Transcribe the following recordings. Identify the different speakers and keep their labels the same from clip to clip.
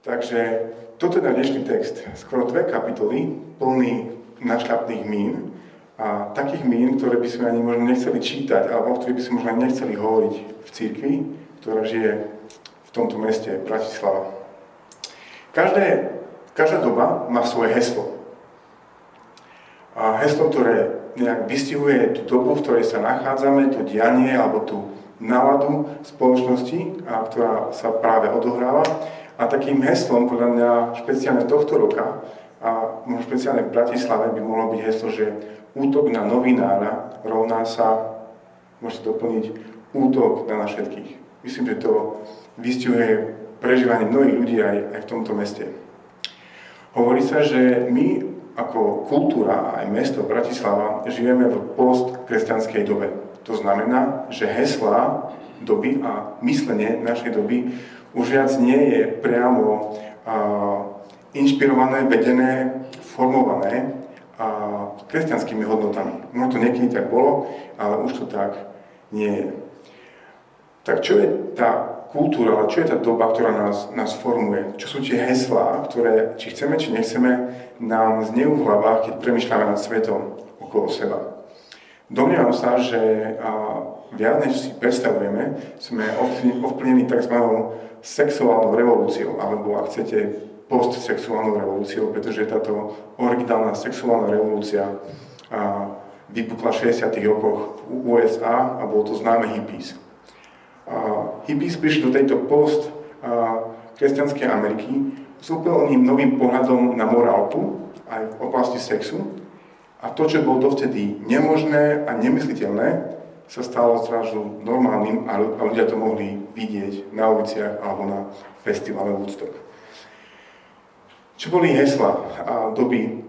Speaker 1: Takže toto je na dnešný text. Skoro dve kapitoly plný našľapných mín a takých mín, ktoré by sme ani možno nechceli čítať, alebo o ktorých by sme možno ani nechceli hovoriť v cirkvi, ktorá žije v tomto meste Bratislava. Každé, každá doba má svoje heslo. A heslo, ktoré nejak vystihuje tú dobu, v ktorej sa nachádzame, to dianie alebo tú náladu spoločnosti, a ktorá sa práve odohráva. A takým heslom, podľa mňa špeciálne tohto roka, a možno špeciálne v Bratislave by mohlo byť heslo, že útok na novinára rovná sa, môžete doplniť, útok na nás všetkých. Myslím, že to vystihuje prežívanie mnohých ľudí aj, aj v tomto meste. Hovorí sa, že my ako kultúra, aj mesto Bratislava, žijeme v postkresťanskej dobe. To znamená, že heslá doby a myslenie našej doby už viac nie je priamo inšpirované, vedené, formované kresťanskými hodnotami. Možno to niekedy tak bolo, ale už to tak nie je. Tak čo je tá kultúra, čo je tá doba, ktorá nás, nás formuje? Čo sú tie heslá, ktoré, či chceme, či nechceme, nám znejú v hlavách, keď premyšľame nad svetom okolo seba. Domnievam sa, že viac než si predstavujeme, sme ovplyvnení tzv. Sexuálnou revolúciou, alebo ak chcete, postsexuálnou revolúciou, pretože táto originálna sexuálna revolúcia vypukla v 60. rokoch v USA a bolo to známe hippies. hippies prišli do tejto post kresťanskej Ameriky s úplne novým pohľadom na morálku aj v oblasti sexu a to, čo bolo dovtedy nemožné a nemysliteľné, sa stalo zrazu normálnym a ľudia to mohli vidieť na uliciach alebo na festivale Woodstock. Čo boli hesla a doby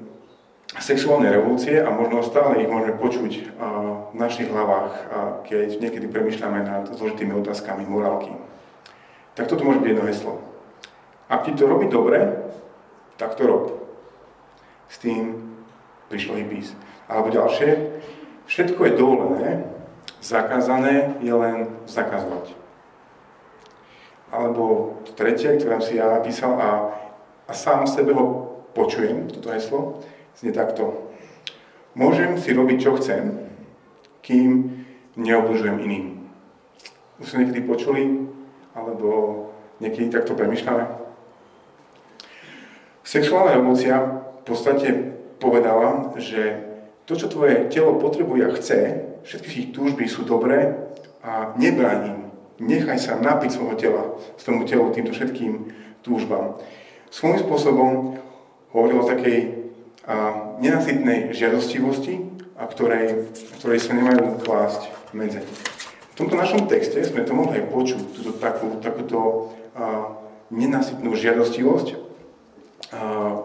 Speaker 1: sexuálnej revolúcie a možno stále ich môžeme počuť v našich hlavách, keď niekedy premyšľame nad zložitými otázkami morálky. Tak toto môže byť jedno heslo. Ak ti to robí dobre, tak to rob. S tým prišlo hippies. Alebo ďalšie, všetko je dovolené, zakázané je len zakazovať. Alebo to tretie, ktoré si ja napísal a a sám sebe ho počujem, toto heslo, znie takto. Môžem si robiť, čo chcem, kým neobližujem iným. Už ste niekedy počuli, alebo niekedy takto premyšľame? Sexuálna revolúcia v podstate povedala, že to, čo tvoje telo potrebuje a chce, všetky ich túžby sú dobré a nebránim. Nechaj sa napiť svojho tela, z tomu telu, týmto všetkým túžbám svojím spôsobom hovoril o takej a, nenasytnej žiadostivosti, a ktorej, ktorej sa nemajú klásť medze. V tomto našom texte sme to mohli aj počuť, túto takú, takúto a, nenasytnú žiadostivosť, a,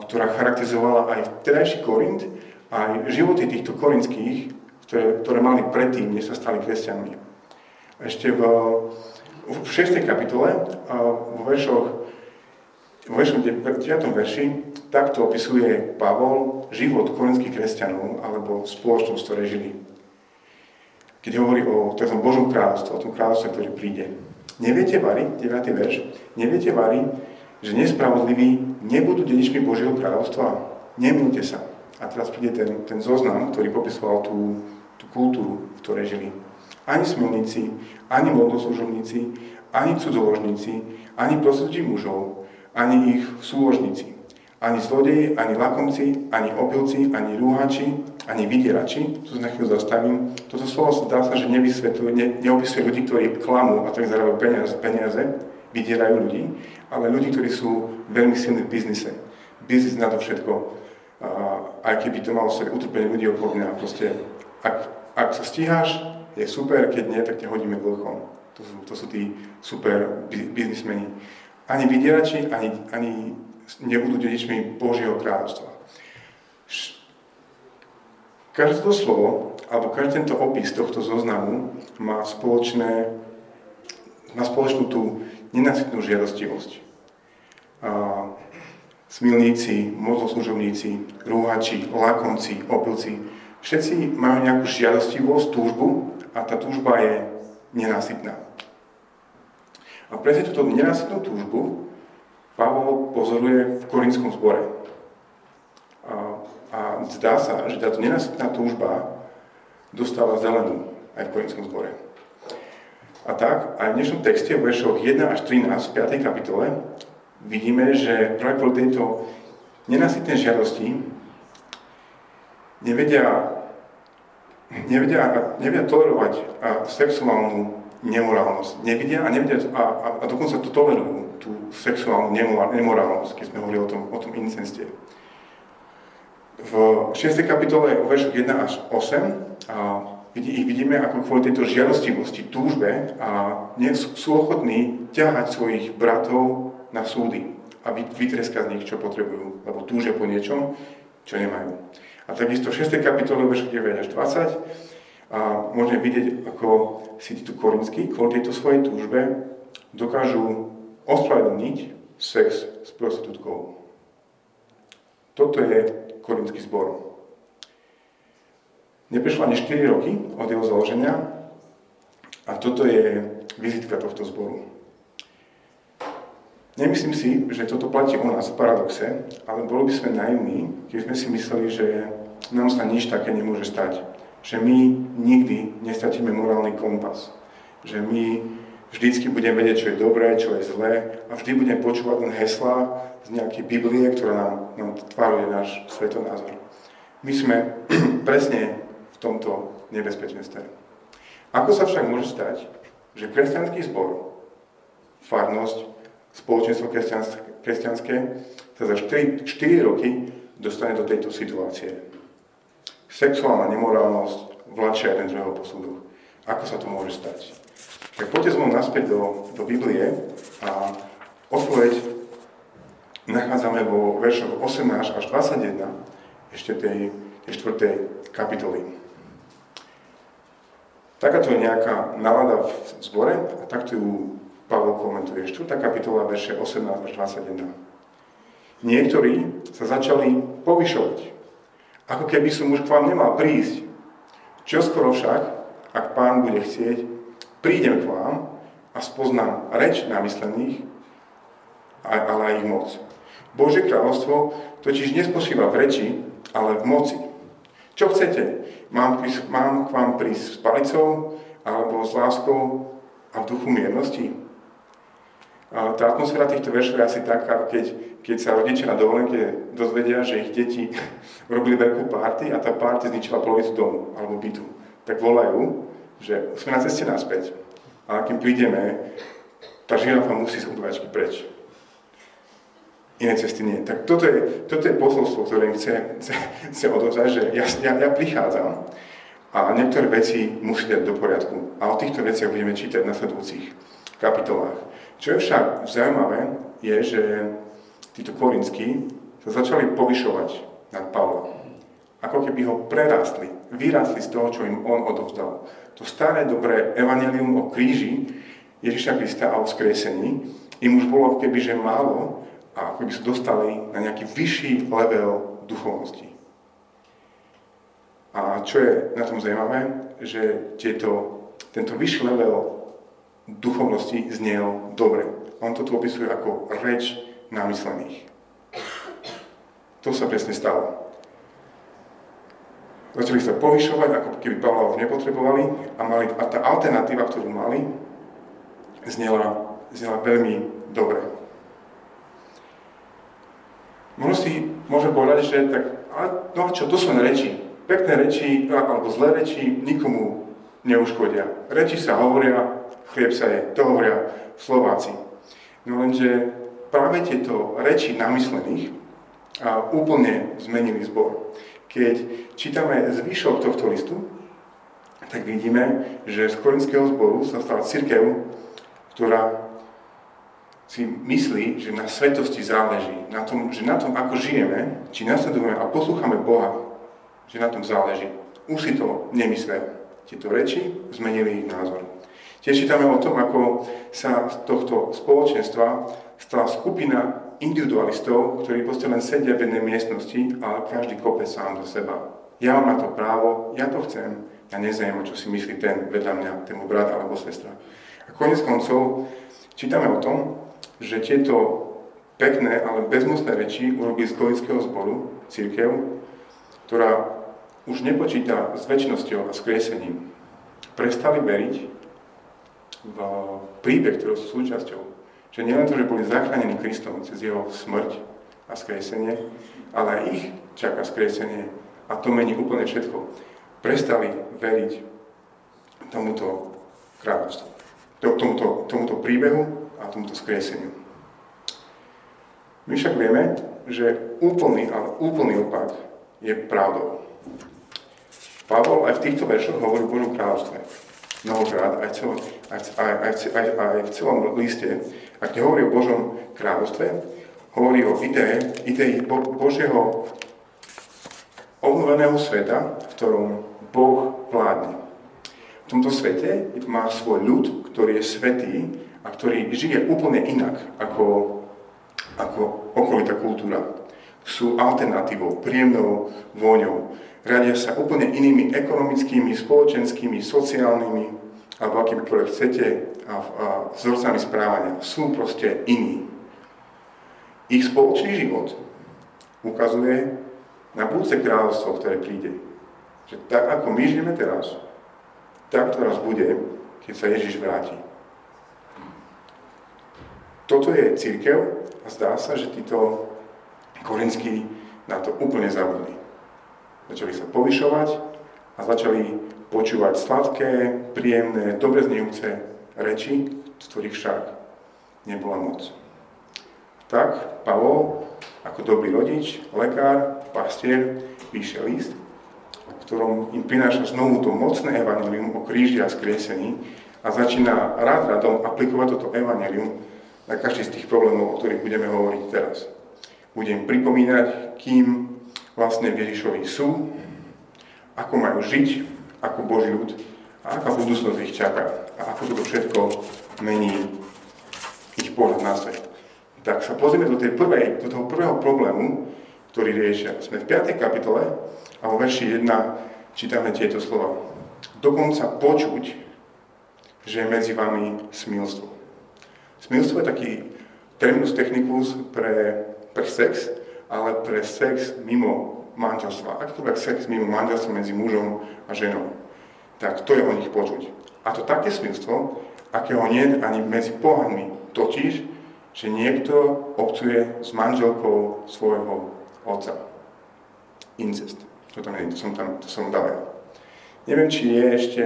Speaker 1: ktorá charakterizovala aj vtedajší Korint, aj životy týchto korinských, ktoré, ktoré mali predtým, než sa stali kresťanmi. Ešte v, v 6. kapitole, vo veršoch vo 9. verši takto opisuje Pavol život korinských kresťanov alebo spoločnosť, ktoré žili. Keď hovorí o tzv. Božom kráľovstve, o tom kráľovstve, ktorý príde. Neviete, Vary, 9. verš, neviete, Vary, že nespravodliví nebudú dedičmi Božieho kráľovstva? Nemilte sa. A teraz príde ten, ten zoznam, ktorý popisoval tú, tú kultúru, v ktorej žili. Ani smilníci, ani mladoslužobníci, ani cudzoložníci, ani prostredí mužov, ani ich súložníci. Ani zlodeji, ani lakomci, ani opilci, ani rúhači, ani vydierači, tu sa na chvíľu zastavím. Toto slovo zdá sa, že nevysvetľuje, ne, neopisuje ľudí, ktorí klamú a tak zarábajú peniaze, peniaze, vydierajú ľudí, ale ľudí, ktorí sú veľmi silní v biznise. Biznis na to všetko, a, aj keby to malo sa utrpenie ľudí okolo mňa. Proste, ak, ak sa stíhaš, je super, keď nie, tak ťa hodíme dlhom. To sú, to sú tí super biznismeni ani vydierači, ani, ani nebudú dedičmi Božieho kráľovstva. Každé to slovo, alebo každý tento opis tohto zoznamu má, spoločné, má spoločnú tú nenasytnú žiadostivosť. A smilníci, modloslužobníci, rúhači, lakomci, opilci, všetci majú nejakú žiadostivosť, túžbu a tá túžba je nenásytná. A presne túto nenásytnú túžbu Pavol po pozoruje v korinskom zbore. A, a zdá sa, že táto nenasytná túžba dostáva zelenú aj v korinskom zbore. A tak aj v dnešnom texte v veršoch 1 až 13 v 5. kapitole vidíme, že práve kvôli tejto nenasytnej žiadosti nevedia, nevedia, nevedia tolerovať sexuálnu nemorálnosť. Nevidia a, nevedia, a, a, a dokonca to tolerujú, tú sexuálnu nemorálnosť, keď sme hovorili o tom, o tom inceste. V 6. kapitole o veršoch 1 až 8 a ich vidíme ako kvôli tejto žiadostivosti, túžbe a nie sú ochotní ťahať svojich bratov na súdy a vytreskať z nich, čo potrebujú, lebo túžia po niečom, čo nemajú. A takisto v 6. kapitole veršoch 9 až 20 a môžeme vidieť, ako si títo korinskí kvôli tejto svojej túžbe dokážu ospravedlniť sex s prostitútkou. Toto je korinský zbor. Neprešlo ani 4 roky od jeho založenia a toto je vizitka tohto zboru. Nemyslím si, že toto platí u nás v paradoxe, ale boli by sme naivní, keď sme si mysleli, že nám sa nič také nemôže stať. Že my nikdy nestratíme morálny kompas. Že my vždycky budeme vedieť, čo je dobré, čo je zlé a vždy budeme počúvať len hesla z nejakej Biblie, ktorá nám, nám tvaruje náš svetonázor. My sme presne v tomto nebezpečenstve. Ako sa však môže stať, že kresťanský zbor, farnosť, spoločenstvo kresťanské sa za 4, 4 roky dostane do tejto situácie. Sexuálna nemorálnosť vláčia jeden druhého po súdoch. Ako sa to môže stať? Tak poďte s naspäť do, do Biblie a odpoveď nachádzame vo veršoch 18 až 21 ešte tej, tej 4. kapitoly. Takáto je nejaká nálada v zbore a takto ju Pavel komentuje 4. kapitola, verše 18 až 21. Niektorí sa začali povyšovať, ako keby som už k vám nemal prísť. Čo skoro však, ak pán bude chcieť, prídem k vám a spoznám reč namyslených, ale aj ich moc. Božie kráľovstvo totiž nespočíva v reči, ale v moci. Čo chcete? Mám, mám k vám prísť s palicou alebo s láskou a v duchu miernosti? Tá atmosféra týchto veršov je asi taká, keď, keď sa rodičia na dovolenke dozvedia, že ich deti robili veľkú párty a tá párty zničila polovicu domu alebo bytu. Tak volajú, že sme na ceste naspäť. A kým prídeme, tá žirafa musí z obývačky preč. Iné cesty nie. Tak toto je, toto je posolstvo, ktoré im chce, chce, chce odozvať, že ja, ja, ja prichádzam a niektoré veci musí dať do poriadku. A o týchto veciach budeme čítať v nasledujúcich kapitolách. Čo je však zaujímavé, je, že títo korinskí sa začali povyšovať nad Pavla. Ako keby ho prerástli, vyrástli z toho, čo im on odovzdal. To staré dobré evanelium o kríži Ježiša Krista a o vzkriesení im už bolo keby, že málo a ako by sa dostali na nejaký vyšší level duchovnosti. A čo je na tom zaujímavé, že tieto, tento vyšší level duchovnosti znel dobre. On to tu opisuje ako reč namyslených. To sa presne stalo. Začali sa povyšovať, ako keby Pavla už nepotrebovali a, mali, a tá alternatíva, ktorú mali, znela, znela veľmi dobre. Možno si môžem povedať, že tak, ale no čo, to sú reči. Pekné reči alebo zlé reči nikomu neuškodia. Reči sa hovoria, chlieb sa je, to hovoria Slováci. No lenže práve tieto reči namyslených a úplne zmenili zbor. Keď čítame zvyšok tohto listu, tak vidíme, že z korinského zboru sa stala církev, ktorá si myslí, že na svetosti záleží, na tom, že na tom, ako žijeme, či nasledujeme a poslúchame Boha, že na tom záleží. Už si to nemyslel. Tieto reči zmenili ich názor. Tiež čítame o tom, ako sa z tohto spoločenstva stala skupina individualistov, ktorí proste len sedia v jednej miestnosti, ale každý kope sám do seba. Ja mám na to právo, ja to chcem, ja nezaujímam, čo si myslí ten vedľa mňa, ten môj brat alebo sestra. A konec koncov čítame o tom, že tieto pekné, ale bezmocné reči urobili z Golického zboru, církev, ktorá už nepočíta s väčšnosťou a skriesením. Prestali veriť v príbeh, ktorého sú súčasťou. Že nielen to, že boli zachránení Kristom cez jeho smrť a skriesenie, ale aj ich čaká skriesenie a to mení úplne všetko. Prestali veriť tomuto kráľovstvu, tomuto, tomuto príbehu a tomuto skrieseniu. My však vieme, že úplný, ale úplný opak je pravdou. Pavol aj v týchto veršoch hovorí o Božom kráľovstve. Mnohokrát, aj, celo, aj, aj, aj, aj, aj v celom liste. Ak nehovorí o Božom kráľovstve, hovorí o idei, idei Bo, Božieho obnoveného sveta, v ktorom Boh vládne. V tomto svete má svoj ľud, ktorý je svetý a ktorý žije úplne inak ako, ako okolitá kultúra. Sú alternatívou, príjemnou vôňou, riadia sa úplne inými ekonomickými, spoločenskými, sociálnymi alebo akýmikoľvek chcete a, a vzorcami správania. Sú proste iní. Ich spoločný život ukazuje na budúce kráľovstvo, ktoré príde. Že tak, ako my žijeme teraz, tak to raz bude, keď sa Ježiš vráti. Toto je církev a zdá sa, že títo korinskí na to úplne zabudli. Začali sa povyšovať a začali počúvať sladké, príjemné, dobre znejúce reči, z ktorých však nebola moc. Tak Pavol, ako dobrý rodič, lekár, pastier, píše list, v ktorom im prináša znovu to mocné evanelium o kríži a skriesení a začína rád radom aplikovať toto evanelium na každý z tých problémov, o ktorých budeme hovoriť teraz. Budem pripomínať, kým vlastne v Ježišovi sú, ako majú žiť ako Boží ľud a aká budúcnosť ich čaká a ako toto všetko mení ich pohľad na svet. Tak sa pozrieme do, tej prvej, do toho prvého problému, ktorý riešia. Sme v 5. kapitole a vo verši 1 čítame tieto slova. Dokonca počuť, že je medzi vami smilstvo. Smilstvo je taký terminus technicus pre, pre sex, ale pre sex mimo manželstva. Akýkoľvek sex mimo manželstva medzi mužom a ženou. Tak to je o nich počuť. A to také smilstvo, akého nie ani medzi pohanmi. Totiž, že niekto obcuje s manželkou svojho otca. Incest. To tam je, to som tam, to som dal. Neviem, či je ešte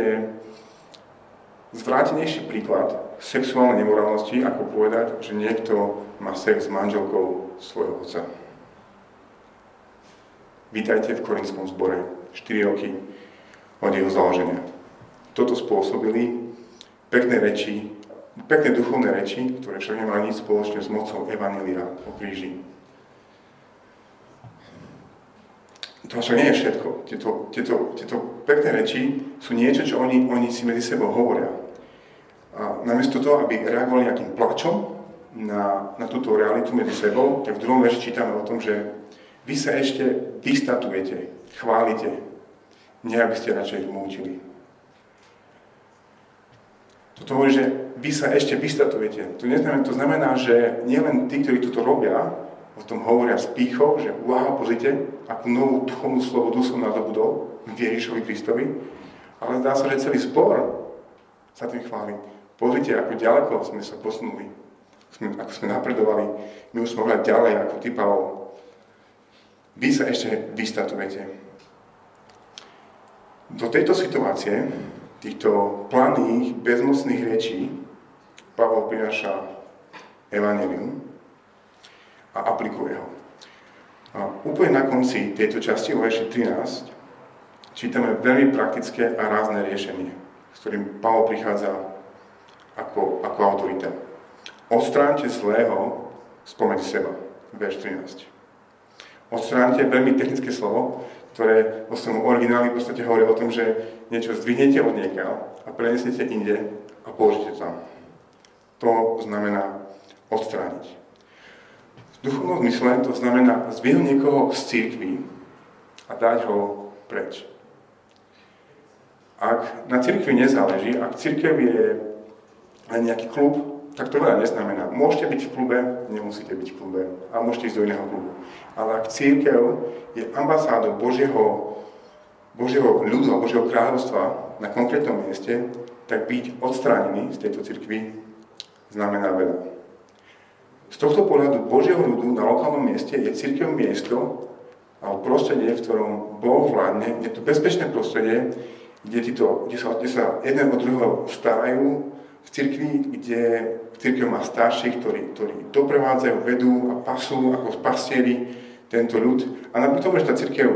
Speaker 1: zvrátenejší príklad sexuálnej nemorálnosti, ako povedať, že niekto má sex s manželkou svojho otca. Vítajte v Korinskom zbore 4 roky od jeho založenia. Toto spôsobili pekné reči, pekné duchovné reči, ktoré však nemá nič spoločné s mocou Evanelia o kríži. To však nie je všetko. Tieto, tieto, tieto pekné reči sú niečo, čo oni, oni si medzi sebou hovoria. A namiesto toho, aby reagovali nejakým plačom na, na túto realitu medzi sebou, tak v druhom verši čítame o tom, že vy sa ešte vystatujete, chválite, nie aby ste radšej múčili. Toto hovorí, že vy sa ešte vystatujete. To, neznamená, to znamená, že nielen tí, ktorí toto robia, o tom hovoria s pýchou, že wow, pozrite, akú novú duchovnú slobodu som nadobudol v Ježišovi Kristovi, ale zdá sa, že celý spor sa tým chváli. Pozrite, ako ďaleko sme sa posunuli, ako sme napredovali. My už sme ďalej, ako ty, Pavel, vy sa ešte vystatujete. Do tejto situácie, týchto planých, bezmocných rečí, Pavol prináša evanelium a aplikuje ho. A úplne na konci tejto časti, o verši 13, čítame veľmi praktické a rázne riešenie, s ktorým Pavol prichádza ako, ako autorita. Odstránte zlého spomedzi seba. Verš 13. Odstránite veľmi technické slovo, ktoré vo svojom origináli v podstate hovorí o tom, že niečo zdvihnete od niekaľ a prenesiete inde a položíte tam. To znamená odstrániť. V duchovnom zmysle to znamená zdvihnúť niekoho z církvy a dať ho preč. Ak na církvi nezáleží, ak církev je len nejaký klub, tak to veľa neznamená. Môžete byť v klube, nemusíte byť v klube a môžete ísť do iného klubu. Ale ak církev je ambasádou Božieho, Božieho ľudu a Božieho kráľovstva na konkrétnom mieste, tak byť odstránený z tejto cirkvi znamená veľa. Z tohto pohľadu Božieho ľudu na lokálnom mieste je církev miesto, alebo prostredie, v ktorom Boh vládne, je to bezpečné prostredie, kde, títo, kde, sa, kde sa jeden od druhého starajú, v cirkvi, kde církev má starších, ktorí, ktorí doprevádzajú, vedú a pasú ako pastieri tento ľud. A napriek tomu, že tá církev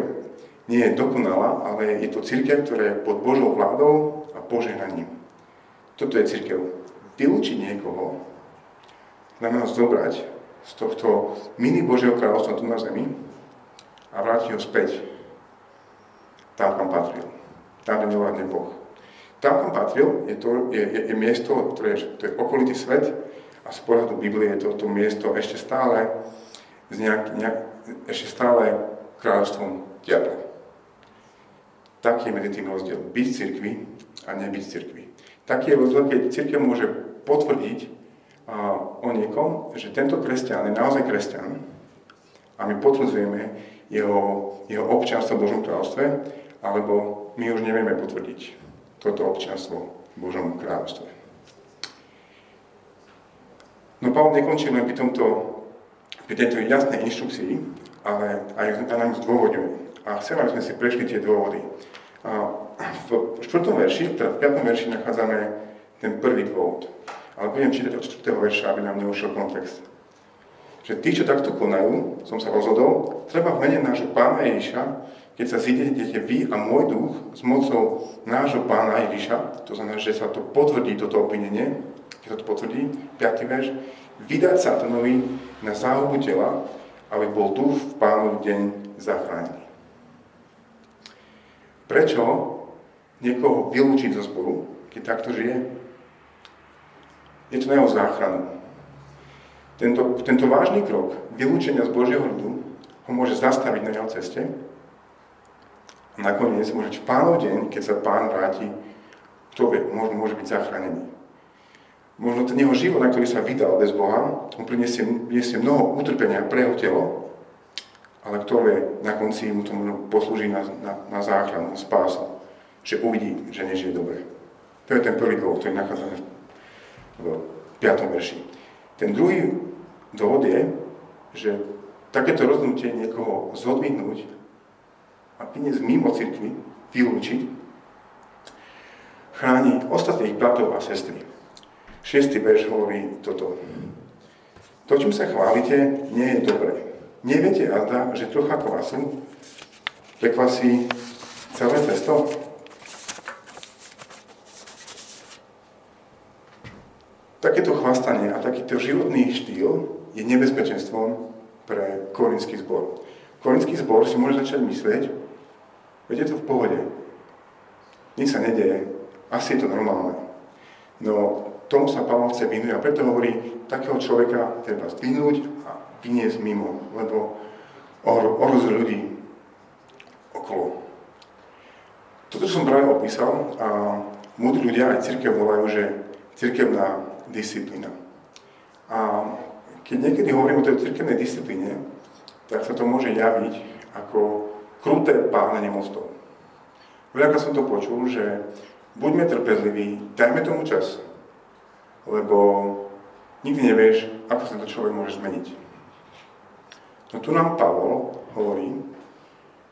Speaker 1: nie je dokonalá, ale je to církev, ktorá je pod Božou vládou a požehnaním. Toto je církev. Vylúčiť niekoho znamená zobrať z tohto mini Božieho kráľovstva tu na zemi a vráti ho späť tam, kam patril. Tam, kde Boh. Tam, kam patril, je, to, je, je, je miesto, ktoré je, to je okolitý svet a z pohľadu Biblie je to, to miesto ešte stále, z nejak, nejak, ešte stále kráľovstvom diabla. Taký je medzi tým rozdiel. Byť cirkvi a nebyť cirkvi. Taký je rozdiel, keď cirkev môže potvrdiť a, o niekom, že tento kresťan je naozaj kresťan a my potvrdzujeme, jeho, jeho občanstvo v Božom kráľovstve, alebo my už nevieme potvrdiť toto občanstvo v Božom kráľovstve. No Pavel nekončí len pri, tomto, pri tejto jasnej inštrukcii, ale aj nám zdôvodňuje. A chcem, aby sme si prešli tie dôvody. A v 4. verši, teda v 5. verši nachádzame ten prvý dôvod. Ale budem čítať od 4. verša, aby nám neušiel kontext že tí, čo takto konajú, som sa rozhodol, treba v mene nášho pána Ježiša, keď sa zidete vy a môj duch s mocou nášho pána Ježiša, to znamená, že sa to potvrdí, toto obvinenie, keď sa to potvrdí, 5. verš, vydať satanovi na záhubu tela, aby bol duch v pánu deň zachránený. Prečo niekoho vylúčiť zo zboru, keď takto žije? Je to na jeho záchranu. Tento, tento vážny krok vylúčenia z Božieho ľudu ho môže zastaviť na jeho ceste nakoniec môže v pánov deň, keď sa pán vráti, kto vie, možno môže byť zachránený. Možno ten jeho život, na ktorý sa vydal bez Boha, mu priniesie, priniesie mnoho utrpenia pre jeho telo, ale kto vie, na konci mu to možno poslúži na, na, na záchranu, na spásu, že uvidí, že nežije dobre. To je ten prvý dôvod, ktorý nachádzame v 5. verši. Ten druhý dôvod je, že takéto rozhodnutie niekoho zodvihnúť a priniesť mimo cirkvi, vylúčiť, chráni ostatných bratov a sestry. Šiestý verš hovorí toto. To, čím sa chválite, nie je dobré. Neviete, Azda, že trocha kvasu prekvasí celé cesto? Takéto chlastanie a takýto životný štýl je nebezpečenstvom pre korinský zbor. Korinský zbor si môže začať myslieť, veď je to v pohode, nič sa nedeje, asi je to normálne. No tomu sa Pavel chce vyhnúť a preto hovorí, takého človeka treba zdvihnúť a vyniesť mimo, lebo ohrozuje ľudí okolo. Toto som práve opísal a múdri ľudia aj církev volajú, že církevná disciplína. A keď niekedy hovorím o tej cirkevnej disciplíne, tak sa to môže javiť ako kruté pálenie mostov. Veľakrát som to počul, že buďme trpezliví, dajme tomu čas, lebo nikdy nevieš, ako sa to človek môže zmeniť. No tu nám Pavol hovorí,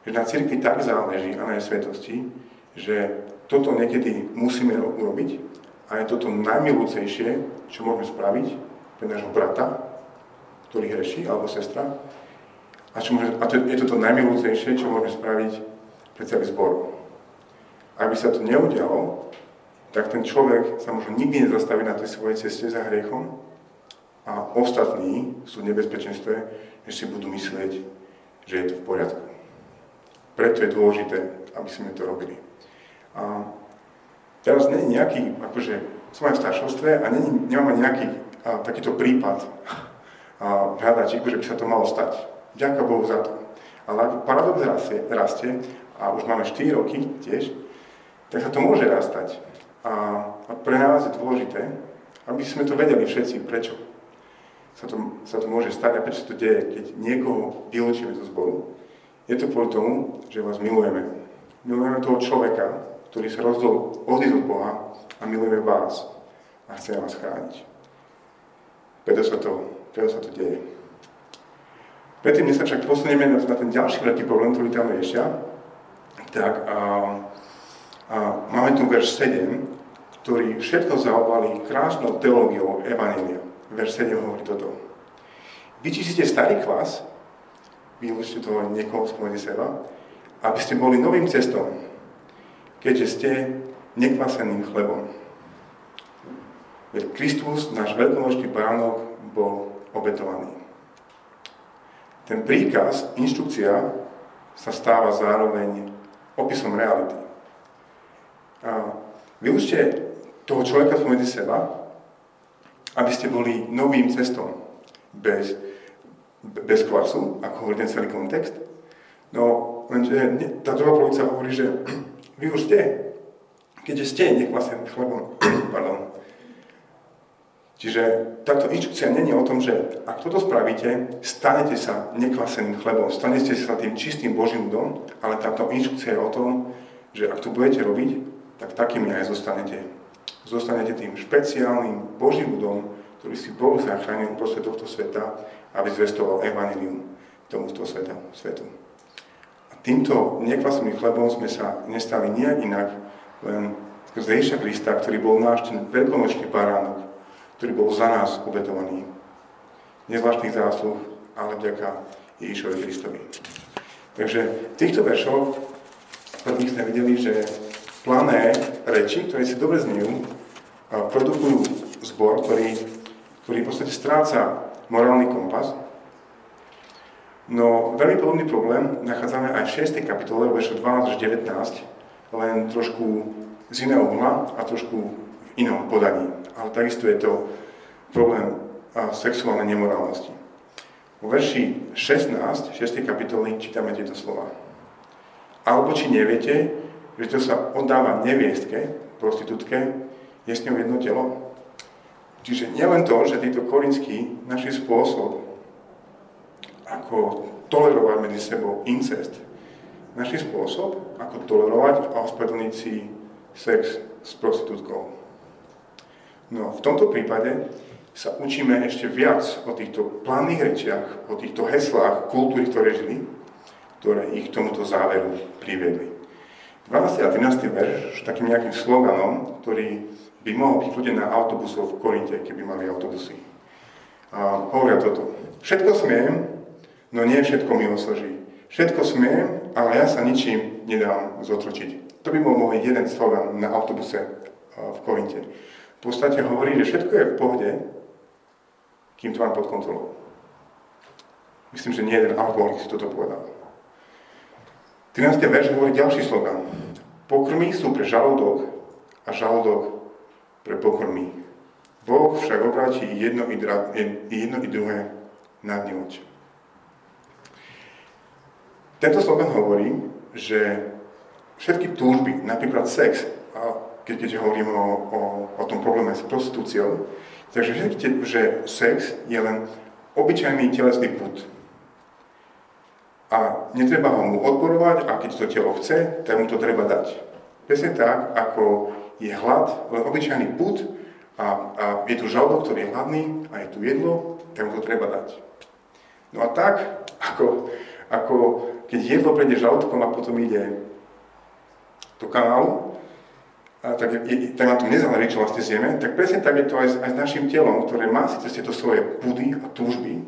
Speaker 1: že na cirkvi tak záleží a na jej svetosti, že toto niekedy musíme urobiť a je toto najmilúcejšie, čo môžeme spraviť pre nášho brata, ktorý hreší, alebo sestra. A, čo môže, a to, je toto najmilúcejšie, čo môžeme spraviť pre celý zbor. Aby sa to neudialo, tak ten človek sa možno nikdy nezastaví na tej svojej ceste za hriechom a ostatní sú v nebezpečenstve, že si budú myslieť, že je to v poriadku. Preto je dôležité, aby sme to robili. A Teraz nie je nejaký, akože som aj v staršovstve a nie, nemáme nejaký a, takýto prípad a, hľadačíku, že by sa to malo stať. Ďakujem Bohu za to. Ale paradox rastie, rastie a už máme 4 roky tiež, tak sa to môže rastať. A, a pre nás je dôležité, Aby sme to vedeli všetci, prečo sa to, sa to môže stať a prečo to deje, keď niekoho vylúčime zo zboru. Je to kvôli tomu, že vás milujeme. Milujeme toho človeka, ktorý sa rozhodol odísť od Boha a milujeme vás a chceme vás chrániť. Preto sa to, preto sa to deje. Predtým, než sa však posunieme na, na ten ďalší veľký problém, ktorý tam riešia, tak a, a máme tu verš 7, ktorý všetko zaobalí krásnou teológiou Evanília. Verš 7 hovorí toto. Vyčistíte starý kvás, vylúčte toho niekoho spomedzi seba, aby ste boli novým cestom, keďže ste nekvaseným chlebom. Veď Kristus, náš veľkonočný baránok, bol obetovaný. Ten príkaz, inštrukcia sa stáva zároveň opisom reality. A využite toho človeka spomedzi seba, aby ste boli novým cestom, bez, bez kvasu, ako hovorí ten celý kontext. No, lenže tá druhá polovica hovorí, že vy už ste, keďže ste nekvaseným chlebom. Pardon. Čiže táto inštrukcia není o tom, že ak toto spravíte, stanete sa nekvaseným chlebom, stanete sa tým čistým Božím ľudom, ale táto inštrukcia je o tom, že ak to budete robiť, tak takými aj zostanete. Zostanete tým špeciálnym Božím ľudom, ktorý si Boh zachránil proste tohto sveta, aby zvestoval evanilium tomuto sveta, svetu. A týmto nekvaseným chlebom sme sa nestali nijak inak, len skrze Ježiša Krista, ktorý bol náš ten veľkonočný baránok, ktorý bol za nás obetovaný. Nezvláštnych zásluh, ale vďaka Ježišovi Kristovi. Takže v týchto veršoch prvých sme videli, že plané reči, ktoré si dobre znejú, produkujú zbor, ktorý, ktorý v podstate stráca morálny kompas. No veľmi podobný problém nachádzame aj v 6. kapitole, veršu 12 až 19, len trošku z iného uhla a trošku v inom podaní ale takisto je to problém sexuálnej nemorálnosti. Vo verši 16, 6. kapitoly čítame tieto slova. Alebo či neviete, že to sa oddáva neviestke, prostitútke, je s ňou jedno telo. Čiže nielen to, že títo korinskí našli spôsob, ako tolerovať medzi sebou incest, našli spôsob, ako tolerovať a ospravedlniť si sex s prostitútkou. No v tomto prípade sa učíme ešte viac o týchto planných rečiach, o týchto heslách kultúry, ktoré žili, ktoré ich k tomuto záveru priviedli. 12. a 13. verš takým nejakým sloganom, ktorý by mohol byť ľudia na autobusoch v Korinte, keby mali autobusy. A hovoria toto. Všetko smiem, no nie všetko milosrží. Všetko smiem, ale ja sa ničím nedám zotročiť. To by bol môj jeden slogan na autobuse v Korinte v podstate hovorí, že všetko je v pohode, kým to mám pod kontrolou. Myslím, že nie jeden alkoholik si toto povedal. 13. verš hovorí ďalší slogan. Pokrmy sú pre žalúdok a žalúdok pre pokrmy. Boh však obráti jedno i, dra, jedno i druhé na dňoč. Tento slogan hovorí, že všetky túžby, napríklad sex, keď, keď hovoríme o, o, o tom probléme s prostitúciou. Takže vidíte, že sex je len obyčajný telesný put. A netreba ho mu odporovať a keď to telo chce, tak mu to treba dať. Presne tak, ako je hlad, len obyčajný put a, a je tu žalúdok, ktorý je hladný a je tu jedlo, tak mu to treba dať. No a tak, ako, ako keď jedlo prejde žalúdkom a potom ide do kanálu, tak, je, tak na tom nezáleží, čo vlastne zjeme, tak presne tak je to aj, aj s našim telom, ktoré má síce tieto svoje pudy a túžby,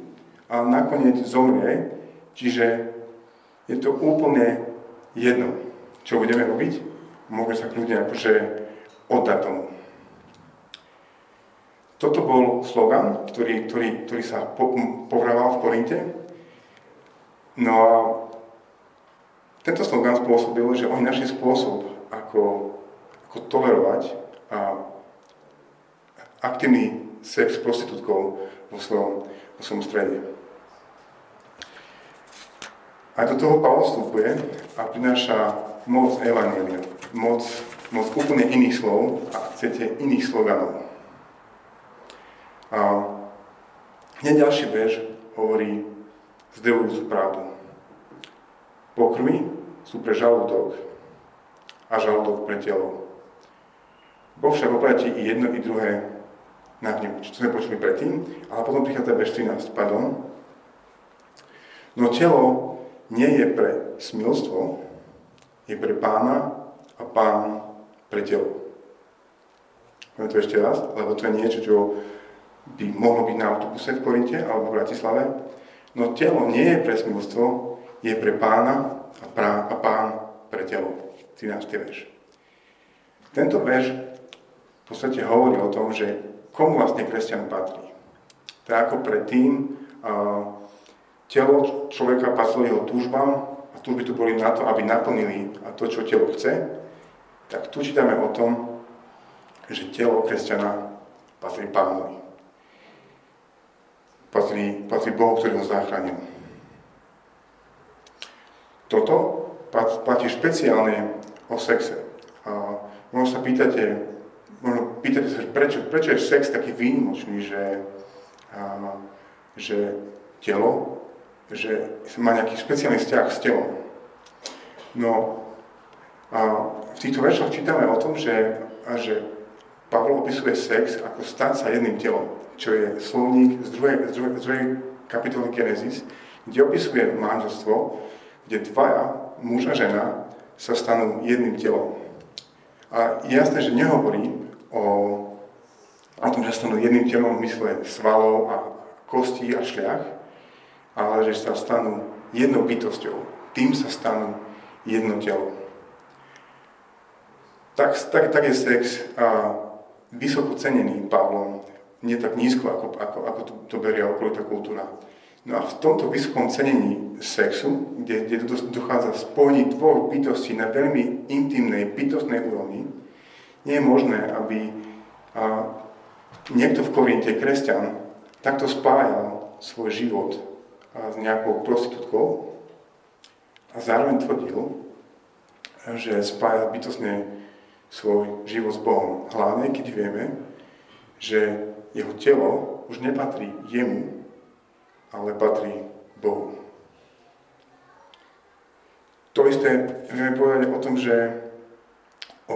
Speaker 1: a nakoniec zomrie, čiže je to úplne jedno, čo budeme robiť, môže sa kľudne akože oddať tomu. Toto bol slogan, ktorý, ktorý, ktorý sa po, povrával v Korinte. No a tento slogan spôsobil, že oni našli spôsob, ako ako tolerovať a aktívny sex s prostitútkou vo svojom, vo svojom strede. Aj do toho Pavel vstupuje a prináša moc evanielia, moc, moc úplne iných slov a chcete iných sloganov. A hneď ďalší verš hovorí zdevujúcu pravdu. Pokrmy sú pre žalúdok a žalúdok pre telo. Boh však oplatí i jedno, i druhé na hnev, čo sme počuli predtým, ale potom prichádza verš 13, pardon. No telo nie je pre smilstvo, je pre pána a pán pre telo. Poviem to ešte raz, lebo to je niečo, čo by mohlo byť na autobuse v Korinte alebo v Bratislave. No telo nie je pre smilstvo, je pre pána a, prá, a pán pre telo. 13. verš. Tento verš v podstate hovorí o tom, že komu vlastne kresťan patrí. Je ako predtým, telo človeka patrilo jeho túžbám a túžby tu boli na to, aby naplnili to, čo telo chce, tak tu čítame o tom, že telo kresťana patrí pánovi. Patrí, patrí Bohu, ktorý ho zachránil. Toto platí špeciálne o sexe. A možno sa pýtate, možno pýtate sa, prečo, prečo je sex taký výnimočný, že, a, že telo, že má nejaký špeciálny vzťah s telom. No, a v týchto veršoch čítame o tom, že, a že Pavol opisuje sex ako stať sa jedným telom, čo je slovník z druhej, z druhej, z druhej kapitoly Genesis, kde opisuje manželstvo, kde dvaja, muž a žena, sa stanú jedným telom. A je jasné, že nehovorí o, o tom, že stanú jedným telom v mysle svalov a kostí a šľach, ale že sa stanú jednou bytosťou. Tým sa stanú jedno telo. Tak, tak, tak je sex a, vysoko cenený Pavlom, nie tak nízko, ako, ako, ako to, to berie okolitá kultúra. No a v tomto vysokom cenení sexu, kde, kde dochádza spojení dvoch bytostí na veľmi intimnej, bytostnej úrovni, nie je možné, aby niekto v Korinte, kresťan, takto spájal svoj život s nejakou prostitútkou a zároveň tvrdil, že spája bytostne svoj život s Bohom. Hlavne, keď vieme, že jeho telo už nepatrí jemu, ale patrí Bohu. To isté vieme povedať o tom, že o,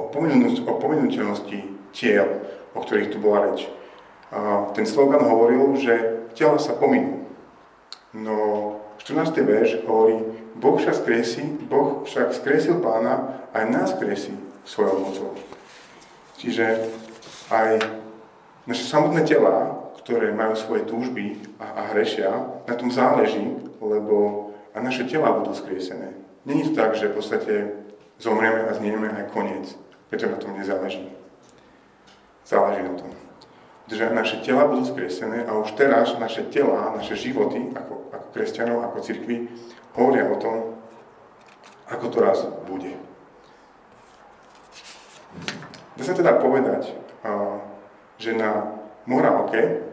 Speaker 1: o pominuteľnosti tiel, o ktorých tu bola reč. A ten slogan hovoril, že tela sa pominú. No 14. verš hovorí, Boh však skresí, Boh však skresil pána, aj nás skresí svojou mocou. Čiže aj naše samotné tela ktoré majú svoje túžby a, a hrešia, na tom záleží, lebo a naše tela budú skriesené. Není to tak, že v podstate zomrieme a znieme aj koniec, preto na tom nezáleží. Záleží na tom. Že naše tela budú skriesené a už teraz naše tela, naše životy ako, ako kresťanov, ako cirkvi, hovoria o tom, ako to raz bude. Dá sa teda povedať, že na morálke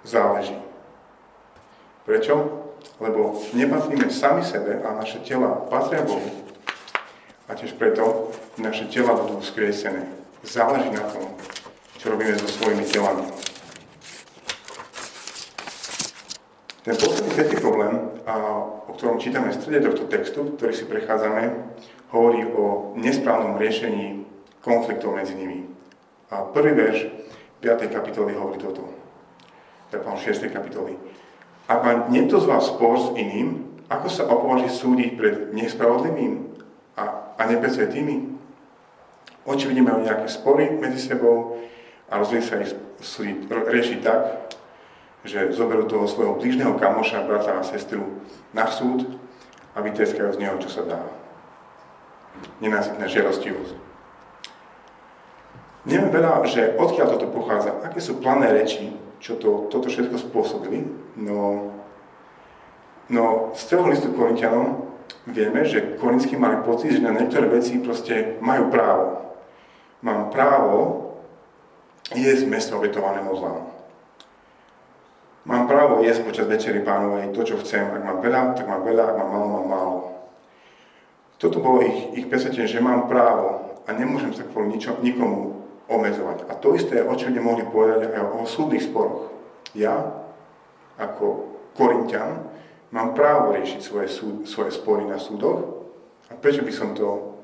Speaker 1: záleží. Prečo? Lebo nepatríme sami sebe a naše tela patria Bohu. A tiež preto naše tela budú skriesené. Záleží na tom, čo robíme so svojimi telami. Ten posledný tretí problém, o ktorom čítame v strede tohto textu, ktorý si prechádzame, hovorí o nesprávnom riešení konfliktov medzi nimi. A prvý verš 5. kapitoly hovorí toto tak mám 6. kapitoly. Ak má niekto z vás spor s iným, ako sa opovaží súdiť pred nespravodlivým a, a nepesvetými? Očividne majú nejaké spory medzi sebou a rozhodli sa ich riešiť tak, že zoberú toho svojho blížneho kamoša, brata a sestru na súd a vyteskajú z neho, čo sa dá. Nenásytná žiadostivosť. Neviem veľa, že odkiaľ toto pochádza, aké sú plané reči, čo to, toto všetko spôsobili. No, no z celého listu Korintianom vieme, že Korinskí mali pocit, že na niektoré veci proste majú právo. Mám právo jesť meso obetované mozlám. Mám právo jesť počas večery pánovej to, čo chcem. Ak mám veľa, tak mám veľa, ak mám málo, mám málo. Toto bolo ich, ich presvedčenie, že mám právo a nemôžem sa kvôli ničo, nikomu obmedzovať. A to isté očividne mohli povedať aj o súdnych sporoch. Ja, ako Korintian, mám právo riešiť svoje, súd, svoje spory na súdoch a prečo by som to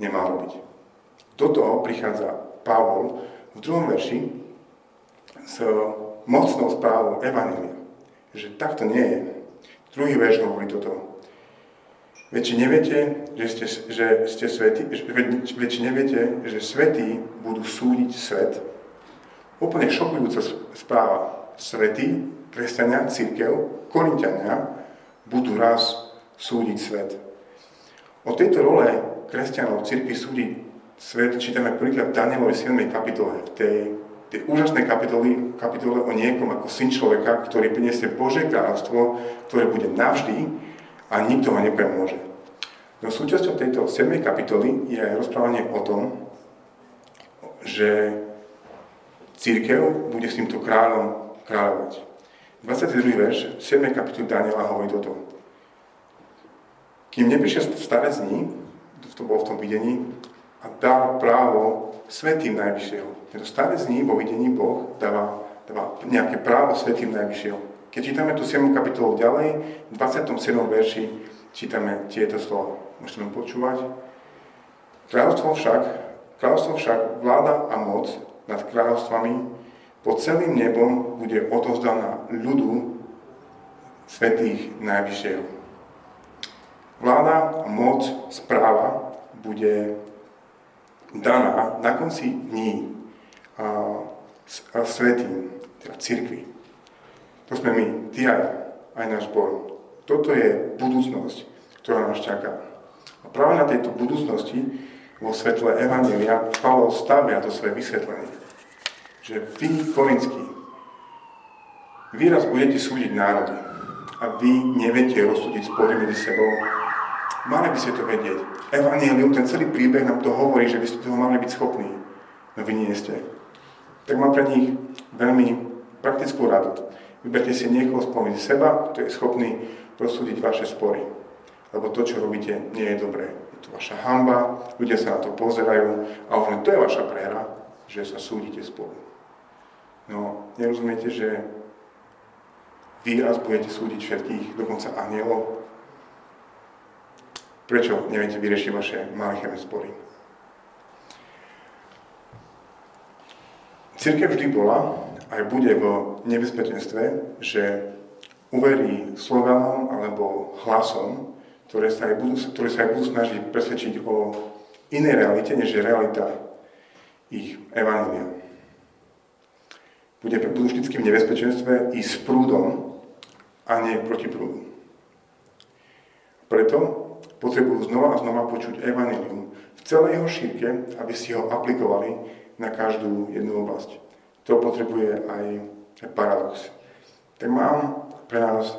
Speaker 1: nemal robiť. Do toho prichádza Pavol v druhom verši s mocnou správou Evanília, že takto nie je. Druhý verš hovorí toto. Veď či neviete, že ste, že ste svety, veď či neviete, že svetí budú súdiť svet. Úplne šokujúca správa. Svety, kresťania, církev, korintiania budú raz súdiť svet. O tejto role kresťanov církvy súdiť svet čítame prvýkrát v Danielovi 7. kapitole, v tej, tej úžasnej kapitole, kapitole o niekom ako syn človeka, ktorý priniesie Božie kráľovstvo, ktoré bude navždy a nikto ho nepremôže. No súčasťou tejto 7. kapitoly je aj rozprávanie o tom, že církev bude s týmto kráľom kráľovať. 22. verš 7. kapitoly Daniela hovorí toto. Kým neprišiel starec dní, to bolo v tom videní, a dal právo svetým najvyššieho. Tento starec dní vo videní Boh dáva, dáva nejaké právo svetým najvyššieho. Keď čítame tú 7. kapitolu ďalej, v 27. verši čítame tieto slova. Môžete počúvať. Kráľovstvo však, kráľovstvo však vláda a moc nad kráľovstvami pod celým nebom bude odozdaná ľudu svetých najvyššieho. Vláda moc, správa bude daná na konci dní a, a svetým, teda církvi. To sme my, ty aj, aj náš Boh. Toto je budúcnosť, ktorá nás čaká. A práve na tejto budúcnosti vo svetle Evangelia Pavol stavia to svoje vysvetlenie. Že vy, Korinskí, vy raz budete súdiť národy a vy neviete rozsúdiť spory medzi sebou. Mali by ste to vedieť. Evangelium, ten celý príbeh nám to hovorí, že by ste toho mali byť schopní. No vy nie ste. Tak mám pre nich veľmi praktickú radu. Vyberte si niekoho spomedzi seba, kto je schopný rozsúdiť vaše spory. Lebo to, čo robíte, nie je dobré. Je to vaša hamba, ľudia sa na to pozerajú a len to je vaša prehra, že sa súdite spolu. No, nerozumiete, že vy raz budete súdiť všetkých, dokonca anielov? Prečo neviete vyriešiť vaše malicherné spory? Církev vždy bola aj bude v nebezpečenstve, že uverí sloganom alebo hlasom, ktoré sa aj budú, ktoré sa aj budú snažiť presvedčiť o inej realite, než je realita ich evanília. Bude, budú vždy v nebezpečenstve ísť s prúdom a nie proti prúdu. Preto potrebujú znova a znova počuť evanílium v celej jeho šírke, aby si ho aplikovali na každú jednu oblasť to potrebuje aj paradox. Tak mám pre nás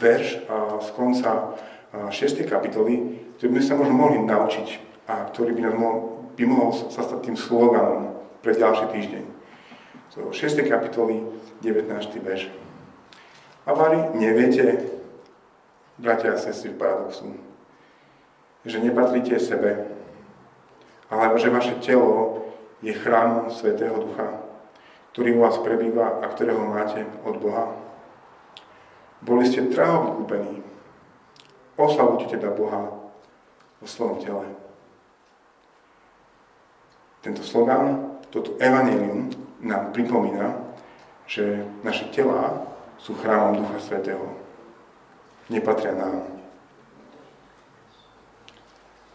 Speaker 1: verš z konca 6. kapitoly, ktorý by sme sa možno mohli naučiť a ktorý by, nám by mohol sa stať tým sloganom pre ďalší týždeň. So, 6. kapitoly, 19. verš. A vari neviete, bratia a sestry v paradoxu, že nepatríte sebe, alebo že vaše telo je chrámom Svetého Ducha, ktorý u vás prebýva a ktorého máte od Boha. Boli ste draho vykúpení. Oslavujte teda Boha vo svojom tele. Tento slogan, toto evanelium nám pripomína, že naše telá sú chrámom Ducha Svetého. Nepatria nám.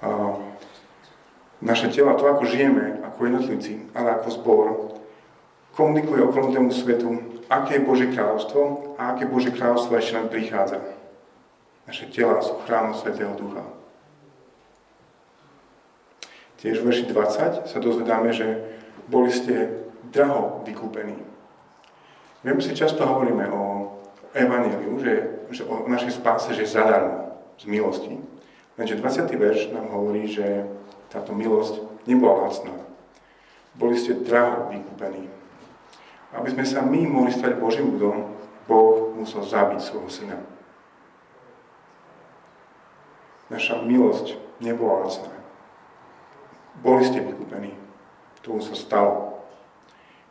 Speaker 1: A naše tela, to ako žijeme, ako jednotlivci, ale ako zbor, komunikuje okolnotému svetu, aké je Božie kráľovstvo a aké Božie kráľovstvo ešte nám prichádza. Naše tela sú chrámom Svetého Ducha. Tiež v verši 20 sa dozvedáme, že boli ste draho vykúpení. Viem si často hovoríme o evaníliu, že, že o našej spáse, že zadarmo, z milosti. Lenže 20. verš nám hovorí, že táto milosť nebola lacná. Boli ste draho vykúpení. Aby sme sa my mohli stať Božím ľudom, Boh musel zabiť svojho syna. Naša milosť nebola lacná. Boli ste vykúpení. To už sa stalo.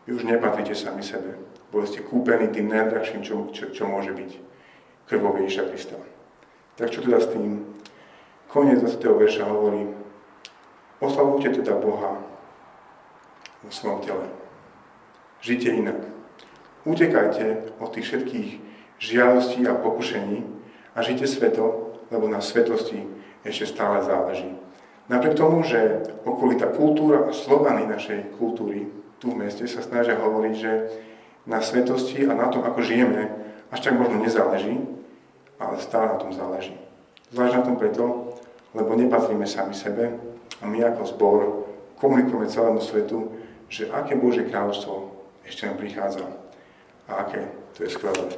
Speaker 1: Vy už nepatríte sami sebe. Boli ste kúpení tým najdrahším, čo, čo, čo môže byť. Krvou Ježiša Krista. Tak čo teda s tým? Koniec 20. verša hovorí, oslavujte teda Boha vo svojom tele. Žite inak. Utekajte od tých všetkých žiadostí a pokušení a žite sveto, lebo na svetosti ešte stále záleží. Napriek tomu, že okolitá kultúra a slovany našej kultúry tu v meste sa snažia hovoriť, že na svetosti a na tom, ako žijeme, až tak možno nezáleží, ale stále na tom záleží. Zvlášť na tom preto, lebo nepatríme sami sebe a my ako zbor komunikujeme celému svetu, že aké Božie kráľovstvo ešte nám prichádza a aké to je skvelé.